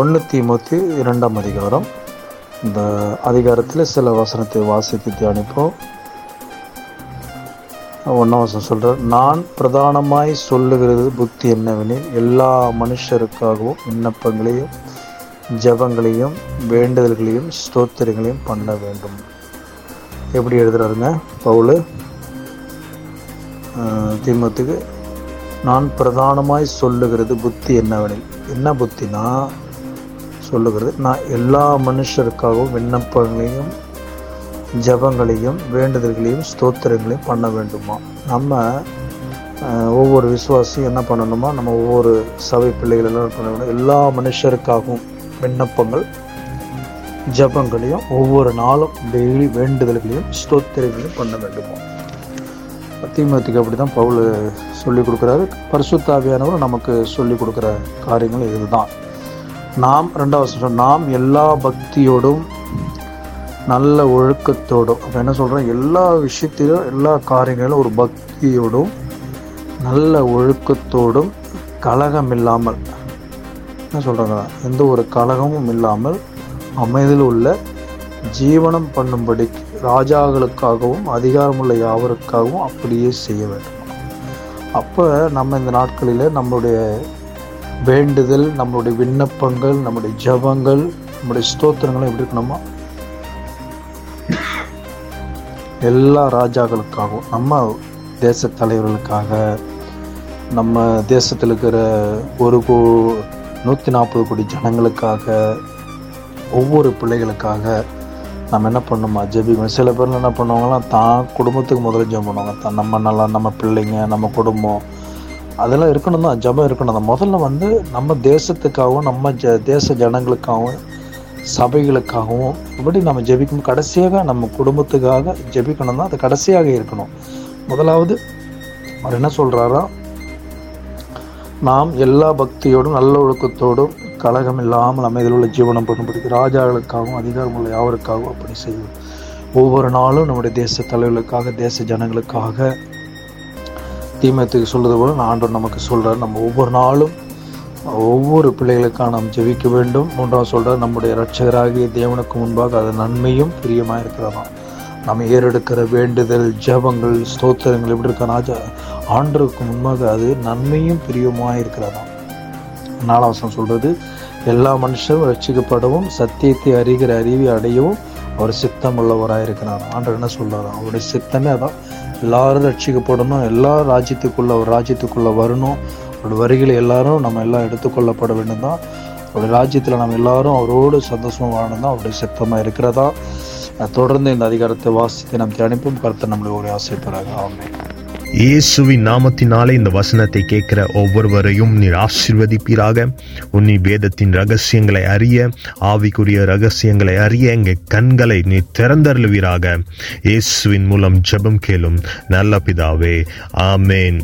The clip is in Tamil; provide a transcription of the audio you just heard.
ஒன்று தீமூத்தி இரண்டாம் அதிகாரம். இந்த அதிகாரத்தில் சில வசனத்தை வாசித்து தியானிப்போம். ஒன்றாம் வசனம் சொல்கிறார் நான் பிரதானமாய் சொல்லுகிறது புத்தி என்னவெனில் எல்லா மனுஷருக்காகவும் விண்ணப்பங்களையும் ஜெபங்களையும் வேண்டுதல்களையும் ஸ்தோத்திரங்களையும் பண்ண வேண்டும். எப்படி எழுதுறாருங்க? பவுல் தீமத்துக்கு நான் பிரதானமாய் சொல்லுகிறது புத்தி என்னவெனில் என்ன புத்தினா? சொல்லுகிறது நான் எல்லா மனுஷருக்காகவும் விண்ணப்பங்களையும் ஜபங்களையும் வேண்டுதல்களையும் ஸ்தோத்திரங்களையும் பண்ண வேண்டுமா? நம்ம ஒவ்வொரு விசுவாசியும் என்ன பண்ணணுமா? நம்ம ஒவ்வொரு சபை பிள்ளைகள் எல்லாம் பண்ண வேண்டும் எல்லா மனுஷருக்காகவும் விண்ணப்பங்கள் ஜபங்களையும் ஒவ்வொரு நாளும் டெய்லி வேண்டுதல்களையும் ஸ்தோத்திரங்களையும் பண்ண வேண்டுமா? தீமத்துக்கு அப்படி தான் பவுல் சொல்லி கொடுக்குறாரு. பரிசுத்தாவியானவர் நமக்கு சொல்லி கொடுக்குற காரியங்கள் இதுதான். நாம் ரெண்டாவது வருஷம் நாம் எல்லா பக்தியோடும் நல்ல ஒழுக்கத்தோடும் அப்போ என்ன சொல்கிறேன் எல்லா விஷயத்திலும் எல்லா காரியங்களிலும் ஒரு பக்தியோடும் நல்ல ஒழுக்கத்தோடும் கலகம் இல்லாமல் என்ன சொல்கிறாங்க எந்த ஒரு கலகமும் இல்லாமல் அமைதியில் உள்ள ஜீவனம் பண்ணும்படி ராஜாக்களுக்காகவும் அதிகாரமுள்ள யாவருக்காகவும் அப்படியே செய்ய வேண்டும். அப்போ நம்ம இந்த நாட்களில் நம்மளுடைய வேண்டுதல் நம்மளுடைய விண்ணப்பங்கள் நம்முடைய ஜபங்கள் நம்முடைய ஸ்தோத்திரங்களும் எப்படி இருக்கணுமா எல்லா ராஜாக்களுக்காகவும் நம்ம தேச தலைவர்களுக்காக நம்ம தேசத்தில் இருக்கிற ஒரு கோ நூற்றி நாற்பது கோடி ஜனங்களுக்காக ஒவ்வொரு பிள்ளைகளுக்காக நம்ம என்ன பண்ணணுமா ஜெபிக்கணும் சில பேர் என்ன பண்ணுவாங்களாம் தான் குடும்பத்துக்கு முதல்ல ஜெபம் பண்ணுவாங்க. தான் நம்ம நல்லா நம்ம பிள்ளைங்க நம்ம குடும்பம். அதெல்லாம் இருக்கணும் தான். ஜெபம் இருக்கணும் தான். முதல்ல வந்து நம்ம தேசத்துக்காகவும் நம்ம ஜ தேச ஜனங்களுக்காகவும் சபைகளுக்காகவும் இப்படி நம்ம ஜெபிக்கணும் கடைசியாக நம்ம குடும்பத்துக்காக ஜெபிக்கணும் தான். அது கடைசியாக இருக்கணும். முதலாவது அவர் என்ன சொல்கிறாரா நாம் எல்லா பக்தியோடும் நல்ல ஒழுக்கத்தோடும் கலகம் இல்லாமல் அமைதியில் உள்ள ஜீவனம் பண்ணும்படி ராஜாக்களுக்காகவும் அதிகாரமுள்ள யாவருக்காகவும் அப்படி செய்வோம். ஒவ்வொரு நாளும் நம்முடைய தேச தலைவர்களுக்காக தேச ஜனங்களுக்காக தீமத்துக்கு சொல்வது போல நான் ஆண்டவர் நமக்கு சொல்கிறார் நம்ம ஒவ்வொரு நாளும் ஒவ்வொரு பிள்ளைகளுக்காக நாம் ஜெபிக்க வேண்டும். மூன்றாவது சொல்கிறார் நம்முடைய இரட்சகராகிய தேவனுக்கு முன்பாக அது நன்மையும் பிரியமாக இருக்கிறதாம் நம்ம ஏறெடுக்கிற வேண்டுதல் ஜெபங்கள் ஸ்தோத்திரங்கள் எப்படி இருக்க? ஆண்டருக்கு முன்பாக அது நன்மையும் பிரியமாக இருக்கிறதாம் நாலாவசம் சொல்கிறது எல்லா மனுஷரும் ரட்சிக்கப்படவும் சத்தியத்தை அறிகிற அறிவை அடையவும் அவர் சித்தம் உள்ளவராக இருக்கிறார். ஆண்டர் என்ன சொல்கிறார் அவருடைய சித்தமே அதான். எல்லாரும் ரட்சிக்கப்படணும் எல்லா ராஜ்யத்துக்குள்ள ஒரு ராஜ்யத்துக்குள்ளே வரணும். அவருடைய வருகையில் எல்லாரும் நம்ம எல்லாம் எடுத்துக்கொள்ளப்பட வேண்டும் தான் அவருடைய ராஜ்யத்தில் நம்ம எல்லாரும் அவரோடு சந்தோஷமாக வாழணும் தான் அவருடைய சித்தமாக இருக்கிறதா? தொடர்ந்து இந்த அதிகாரத்தை வாசித்து நாம் தியானிப்போம் கருத்தை நம்மளை ஒரு ஆசைப்படுறாங்க ஆமே இயேசுவின் நாமத்தினாலே இந்த வசனத்தை கேட்கிற ஒவ்வொருவரையும் நீர் ஆசிர்வதிப்பீராக. உன்னி வேதத்தின் ரகசியங்களை அறிய ஆவிக்குரிய ரகசியங்களை அறிய எங்கள் கண்களை நீ திறந்தருளுவீராக. இயேசுவின் மூலம் ஜெபம் கேளும் நல்ல பிதாவே. ஆமேன்.